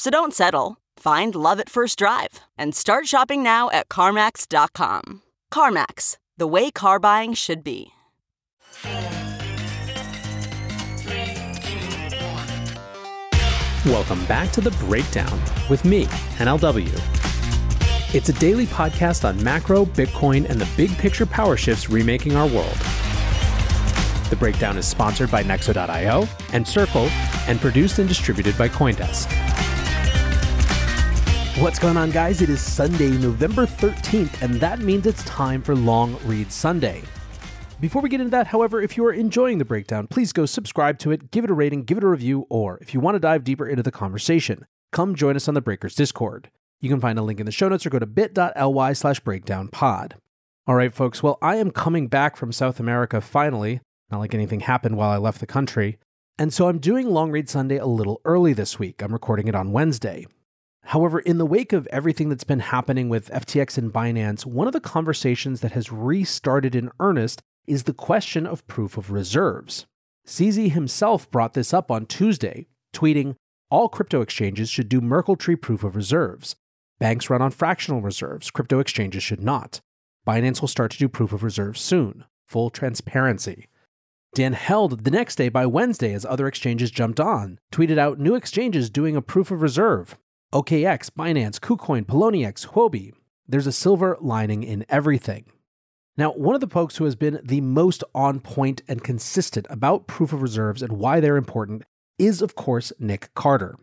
So don't settle. Find love at first drive and start shopping now at CarMax.com. CarMax, the way car buying should be. Welcome back to The Breakdown with me, NLW. It's a daily podcast on macro, Bitcoin, and the big picture power shifts remaking our world. The Breakdown is sponsored by Nexo.io and Circle and produced and distributed by Coindesk. What's going on, guys? It is Sunday, November 13th, and that means it's time for Long Read Sunday. Before we get into that, however, if you are enjoying the breakdown, please go subscribe to it, give it a rating, give it a review, or if you want to dive deeper into the conversation, come join us on the Breakers Discord. You can find a link in the show notes or go to bit.ly slash breakdownpod. All right, folks, well, I am coming back from South America finally, not like anything happened while I left the country, and so I'm doing Long Read Sunday a little early this week. I'm recording it on Wednesday. However, in the wake of everything that's been happening with FTX and Binance, one of the conversations that has restarted in earnest is the question of proof of reserves. CZ himself brought this up on Tuesday, tweeting, All crypto exchanges should do Merkle tree proof of reserves. Banks run on fractional reserves, crypto exchanges should not. Binance will start to do proof of reserves soon. Full transparency. Dan Held the next day by Wednesday, as other exchanges jumped on, tweeted out new exchanges doing a proof of reserve. OKX, Binance, KuCoin, Poloniex, Huobi. There's a silver lining in everything. Now, one of the folks who has been the most on point and consistent about proof of reserves and why they're important is, of course, Nic Carter.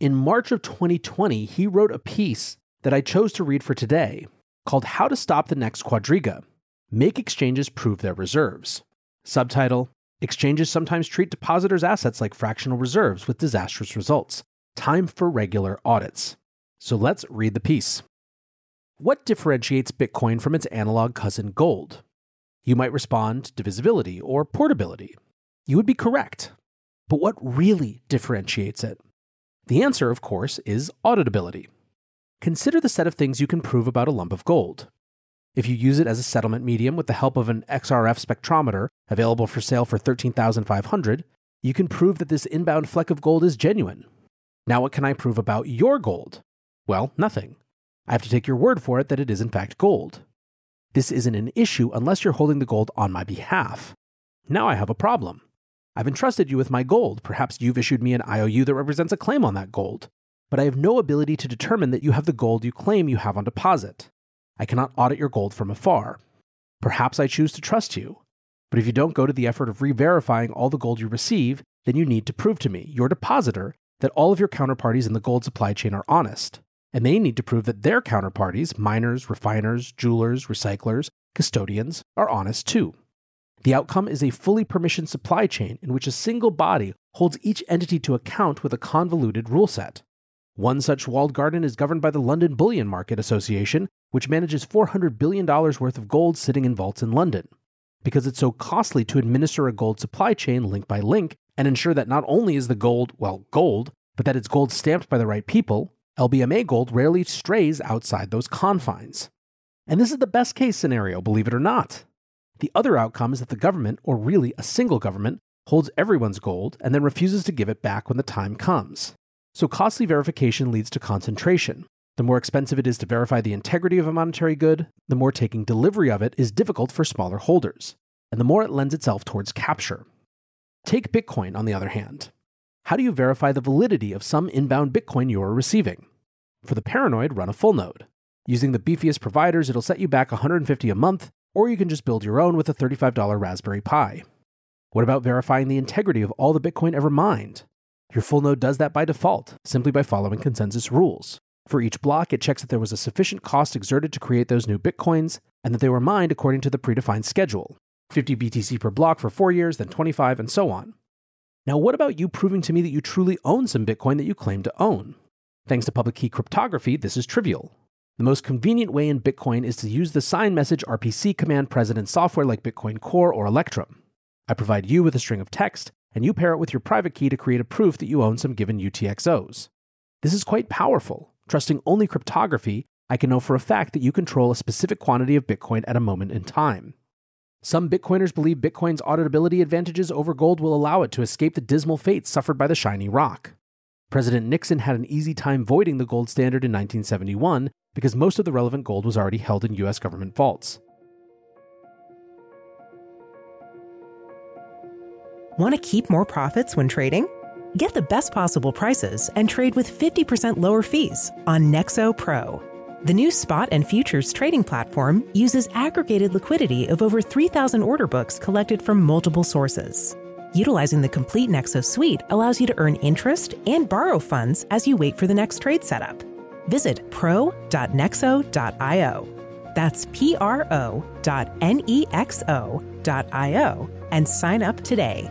In March of 2020, he wrote a piece that I chose to read for today called How to Stop the Next Quadriga Make Exchanges Prove Their Reserves. Subtitle Exchanges sometimes treat depositors' assets like fractional reserves with disastrous results. Time for regular audits. So let's read the piece. What differentiates Bitcoin from its analog cousin gold? You might respond divisibility or portability. You would be correct. But what really differentiates it? The answer, of course, is auditability. Consider the set of things you can prove about a lump of gold. If you use it as a settlement medium with the help of an XRF spectrometer available for sale for 13500 you can prove that this inbound fleck of gold is genuine. Now, what can I prove about your gold? Well, nothing. I have to take your word for it that it is in fact gold. This isn't an issue unless you're holding the gold on my behalf. Now I have a problem. I've entrusted you with my gold. Perhaps you've issued me an IOU that represents a claim on that gold. But I have no ability to determine that you have the gold you claim you have on deposit. I cannot audit your gold from afar. Perhaps I choose to trust you. But if you don't go to the effort of re verifying all the gold you receive, then you need to prove to me, your depositor, that all of your counterparties in the gold supply chain are honest and they need to prove that their counterparties, miners, refiners, jewelers, recyclers, custodians, are honest too. The outcome is a fully permissioned supply chain in which a single body holds each entity to account with a convoluted rule set. One such walled garden is governed by the London Bullion Market Association, which manages $400 billion worth of gold sitting in vaults in London. Because it's so costly to administer a gold supply chain link by link and ensure that not only is the gold, well, gold, but that it's gold stamped by the right people, LBMA gold rarely strays outside those confines. And this is the best case scenario, believe it or not. The other outcome is that the government, or really a single government, holds everyone's gold and then refuses to give it back when the time comes. So costly verification leads to concentration. The more expensive it is to verify the integrity of a monetary good, the more taking delivery of it is difficult for smaller holders, and the more it lends itself towards capture. Take Bitcoin, on the other hand. How do you verify the validity of some inbound Bitcoin you are receiving? For the paranoid, run a full node. Using the beefiest providers, it'll set you back 150 a month, or you can just build your own with a $35 Raspberry Pi. What about verifying the integrity of all the Bitcoin ever mined? Your full node does that by default, simply by following consensus rules. For each block, it checks that there was a sufficient cost exerted to create those new Bitcoins, and that they were mined according to the predefined schedule 50 BTC per block for four years, then 25, and so on. Now, what about you proving to me that you truly own some Bitcoin that you claim to own? Thanks to public key cryptography, this is trivial. The most convenient way in Bitcoin is to use the sign message RPC command present in software like Bitcoin Core or Electrum. I provide you with a string of text, and you pair it with your private key to create a proof that you own some given UTXOs. This is quite powerful. Trusting only cryptography, I can know for a fact that you control a specific quantity of Bitcoin at a moment in time. Some Bitcoiners believe Bitcoin's auditability advantages over gold will allow it to escape the dismal fate suffered by the shiny rock. President Nixon had an easy time voiding the gold standard in 1971 because most of the relevant gold was already held in US government vaults. Want to keep more profits when trading? Get the best possible prices and trade with 50% lower fees on Nexo Pro. The new spot and futures trading platform uses aggregated liquidity of over 3,000 order books collected from multiple sources. Utilizing the complete Nexo suite allows you to earn interest and borrow funds as you wait for the next trade setup. Visit pro.nexo.io. That's P R O dot N E X O dot I O and sign up today.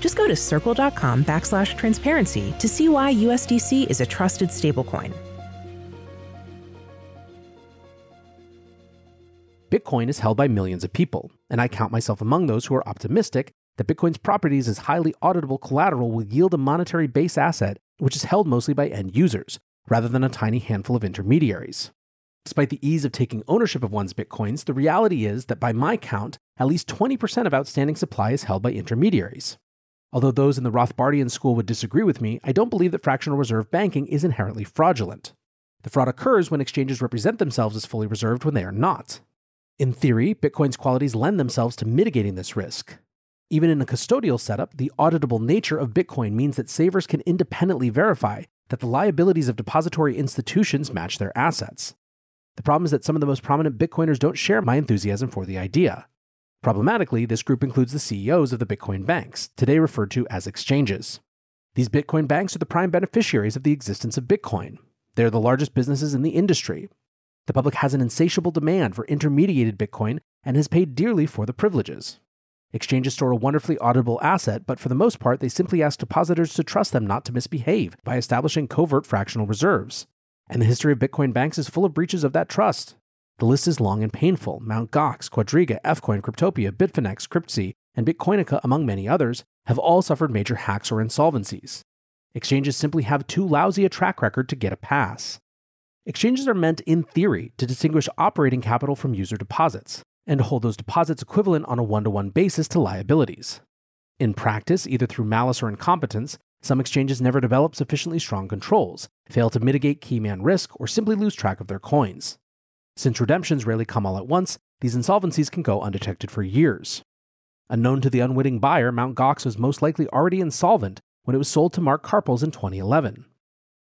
Just go to circle.com backslash transparency to see why USDC is a trusted stablecoin. Bitcoin is held by millions of people, and I count myself among those who are optimistic that Bitcoin's properties as highly auditable collateral will yield a monetary base asset which is held mostly by end users, rather than a tiny handful of intermediaries. Despite the ease of taking ownership of one's Bitcoins, the reality is that by my count, at least 20% of outstanding supply is held by intermediaries. Although those in the Rothbardian school would disagree with me, I don't believe that fractional reserve banking is inherently fraudulent. The fraud occurs when exchanges represent themselves as fully reserved when they are not. In theory, Bitcoin's qualities lend themselves to mitigating this risk. Even in a custodial setup, the auditable nature of Bitcoin means that savers can independently verify that the liabilities of depository institutions match their assets. The problem is that some of the most prominent Bitcoiners don't share my enthusiasm for the idea. Problematically, this group includes the CEOs of the Bitcoin banks, today referred to as exchanges. These Bitcoin banks are the prime beneficiaries of the existence of Bitcoin. They are the largest businesses in the industry. The public has an insatiable demand for intermediated Bitcoin and has paid dearly for the privileges. Exchanges store a wonderfully auditable asset, but for the most part, they simply ask depositors to trust them not to misbehave by establishing covert fractional reserves. And the history of Bitcoin banks is full of breaches of that trust. The list is long and painful. Mt. Gox, Quadriga, Fcoin, Cryptopia, Bitfinex, Cryptsy, and Bitcoinica, among many others, have all suffered major hacks or insolvencies. Exchanges simply have too lousy a track record to get a pass. Exchanges are meant, in theory, to distinguish operating capital from user deposits, and to hold those deposits equivalent on a one to one basis to liabilities. In practice, either through malice or incompetence, some exchanges never develop sufficiently strong controls, fail to mitigate key man risk, or simply lose track of their coins. Since redemptions rarely come all at once, these insolvencies can go undetected for years. Unknown to the unwitting buyer, Mt. Gox was most likely already insolvent when it was sold to Mark Karpels in 2011.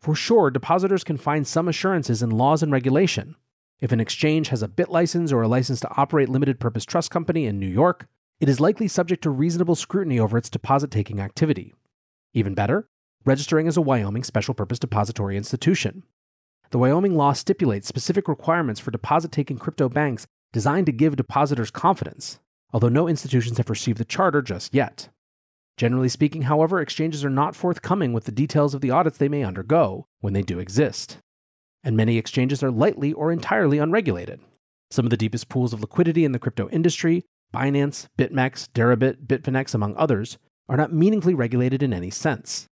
For sure, depositors can find some assurances in laws and regulation. If an exchange has a BitLicense or a license to operate limited purpose trust company in New York, it is likely subject to reasonable scrutiny over its deposit taking activity. Even better, registering as a Wyoming special purpose depository institution. The Wyoming law stipulates specific requirements for deposit taking crypto banks designed to give depositors confidence, although no institutions have received the charter just yet. Generally speaking, however, exchanges are not forthcoming with the details of the audits they may undergo when they do exist. And many exchanges are lightly or entirely unregulated. Some of the deepest pools of liquidity in the crypto industry, Binance, BitMEX, Deribit, Bitfinex, among others, are not meaningfully regulated in any sense.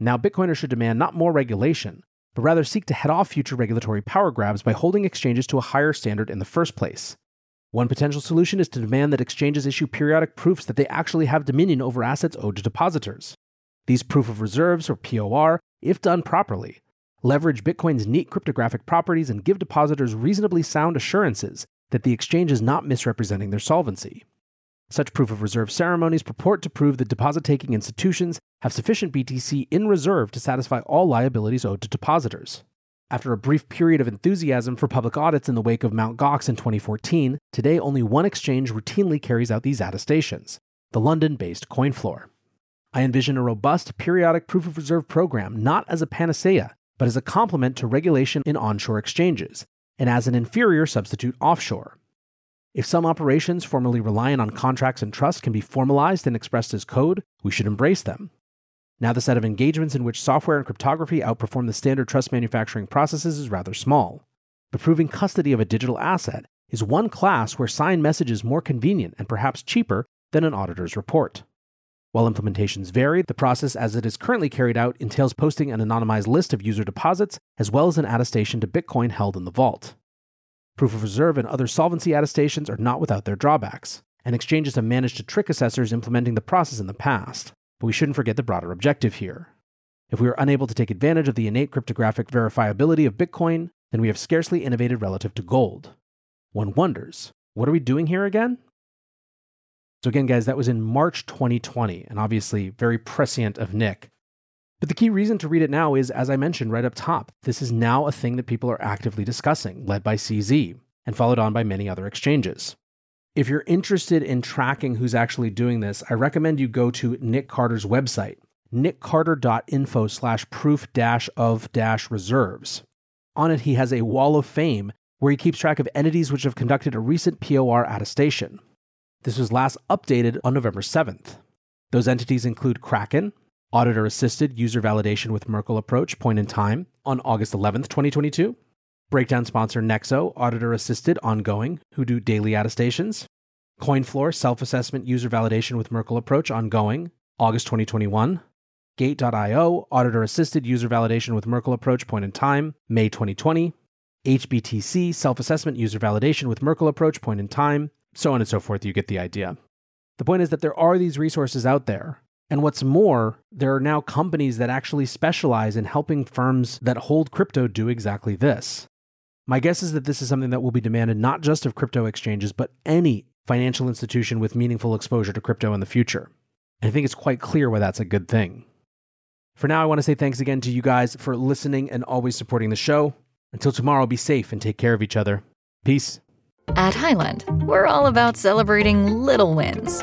Now, Bitcoiners should demand not more regulation, but rather seek to head off future regulatory power grabs by holding exchanges to a higher standard in the first place. One potential solution is to demand that exchanges issue periodic proofs that they actually have dominion over assets owed to depositors. These proof of reserves, or POR, if done properly, leverage Bitcoin's neat cryptographic properties and give depositors reasonably sound assurances that the exchange is not misrepresenting their solvency. Such proof of reserve ceremonies purport to prove that deposit taking institutions have sufficient BTC in reserve to satisfy all liabilities owed to depositors. After a brief period of enthusiasm for public audits in the wake of Mt. Gox in 2014, today only one exchange routinely carries out these attestations the London based CoinFloor. I envision a robust periodic proof of reserve program not as a panacea, but as a complement to regulation in onshore exchanges, and as an inferior substitute offshore. If some operations formerly reliant on contracts and trust can be formalized and expressed as code, we should embrace them. Now, the set of engagements in which software and cryptography outperform the standard trust manufacturing processes is rather small. But proving custody of a digital asset is one class where signed message is more convenient and perhaps cheaper than an auditor's report. While implementations vary, the process as it is currently carried out entails posting an anonymized list of user deposits as well as an attestation to Bitcoin held in the vault. Proof of reserve and other solvency attestations are not without their drawbacks, and exchanges have managed to trick assessors implementing the process in the past, but we shouldn't forget the broader objective here. If we are unable to take advantage of the innate cryptographic verifiability of Bitcoin, then we have scarcely innovated relative to gold. One wonders, what are we doing here again? So, again, guys, that was in March 2020, and obviously very prescient of Nic. But the key reason to read it now is, as I mentioned right up top, this is now a thing that people are actively discussing, led by CZ, and followed on by many other exchanges. If you're interested in tracking who's actually doing this, I recommend you go to Nic Carter's website, niccarter.info slash proof of dash reserves. On it, he has a wall of fame where he keeps track of entities which have conducted a recent POR attestation. This was last updated on November 7th. Those entities include Kraken, auditor assisted user validation with Merkle approach point in time on August 11th, 2022. Breakdown sponsor Nexo, auditor assisted ongoing, who do daily attestations. CoinFloor, self assessment user validation with Merkle approach ongoing, August 2021. Gate.io, auditor assisted user validation with Merkle approach point in time, May 2020. HBTC, self assessment user validation with Merkle approach point in time, so on and so forth. You get the idea. The point is that there are these resources out there and what's more, there are now companies that actually specialize in helping firms that hold crypto do exactly this. My guess is that this is something that will be demanded not just of crypto exchanges, but any financial institution with meaningful exposure to crypto in the future. I think it's quite clear why that's a good thing. For now, I want to say thanks again to you guys for listening and always supporting the show. Until tomorrow, be safe and take care of each other. Peace. At Hyland, we're all about celebrating little wins